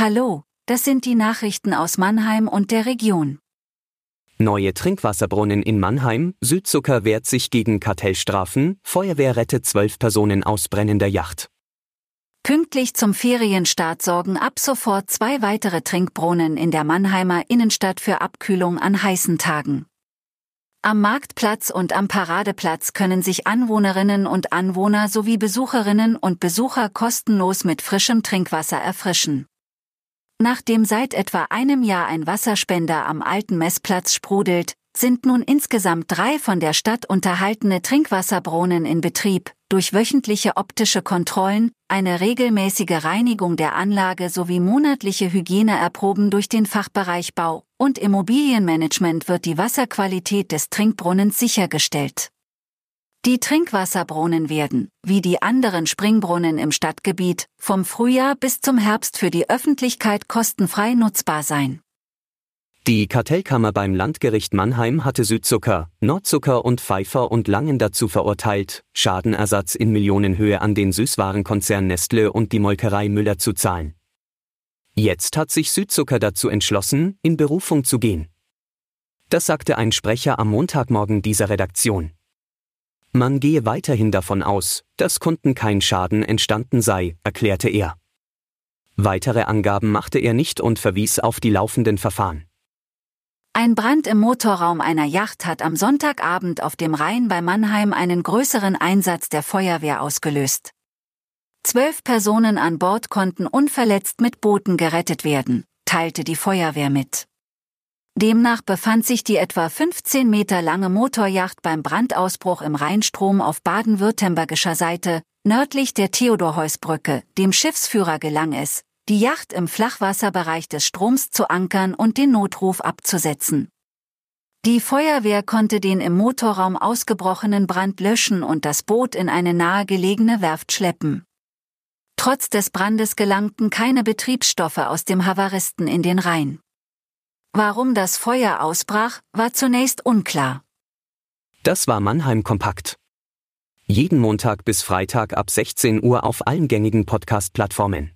Hallo, das sind die Nachrichten aus Mannheim und der Region. Neue Trinkwasserbrunnen in Mannheim, Südzucker wehrt sich gegen Kartellstrafen, Feuerwehr rettet zwölf Personen aus brennender Yacht. Pünktlich zum Ferienstart sorgen ab sofort zwei weitere Trinkbrunnen in der Mannheimer Innenstadt für Abkühlung an heißen Tagen. Am Marktplatz und am Paradeplatz können sich Anwohnerinnen und Anwohner sowie Besucherinnen und Besucher kostenlos mit frischem Trinkwasser erfrischen. Nachdem seit etwa einem Jahr ein Wasserspender am alten Messplatz sprudelt, sind nun insgesamt drei von der Stadt unterhaltene Trinkwasserbrunnen in Betrieb, durch wöchentliche optische Kontrollen, eine regelmäßige Reinigung der Anlage sowie monatliche Hygieneerproben durch den Fachbereich Bau und Immobilienmanagement wird die Wasserqualität des Trinkbrunnens sichergestellt. Die Trinkwasserbrunnen werden, wie die anderen Springbrunnen im Stadtgebiet, vom Frühjahr bis zum Herbst für die Öffentlichkeit kostenfrei nutzbar sein. Die Kartellkammer beim Landgericht Mannheim hatte Südzucker, Nordzucker und Pfeiffer und Langen dazu verurteilt, Schadenersatz in Millionenhöhe an den Süßwarenkonzern Nestle und die Molkerei Müller zu zahlen. Jetzt hat sich Südzucker dazu entschlossen, in Berufung zu gehen. Das sagte ein Sprecher am Montagmorgen dieser Redaktion. Man gehe weiterhin davon aus, dass Kunden kein Schaden entstanden sei, erklärte er. Weitere Angaben machte er nicht und verwies auf die laufenden Verfahren. Ein Brand im Motorraum einer Yacht hat am Sonntagabend auf dem Rhein bei Mannheim einen größeren Einsatz der Feuerwehr ausgelöst. Zwölf Personen an Bord konnten unverletzt mit Booten gerettet werden, teilte die Feuerwehr mit. Demnach befand sich die etwa 15 Meter lange Motorjacht beim Brandausbruch im Rheinstrom auf baden-württembergischer Seite, nördlich der Theodorheusbrücke. Dem Schiffsführer gelang es, die Yacht im Flachwasserbereich des Stroms zu ankern und den Notruf abzusetzen. Die Feuerwehr konnte den im Motorraum ausgebrochenen Brand löschen und das Boot in eine nahegelegene Werft schleppen. Trotz des Brandes gelangten keine Betriebsstoffe aus dem Havaristen in den Rhein. Warum das Feuer ausbrach, war zunächst unklar. Das war Mannheim Kompakt. Jeden Montag bis Freitag ab 16 Uhr auf allen gängigen Podcast-Plattformen.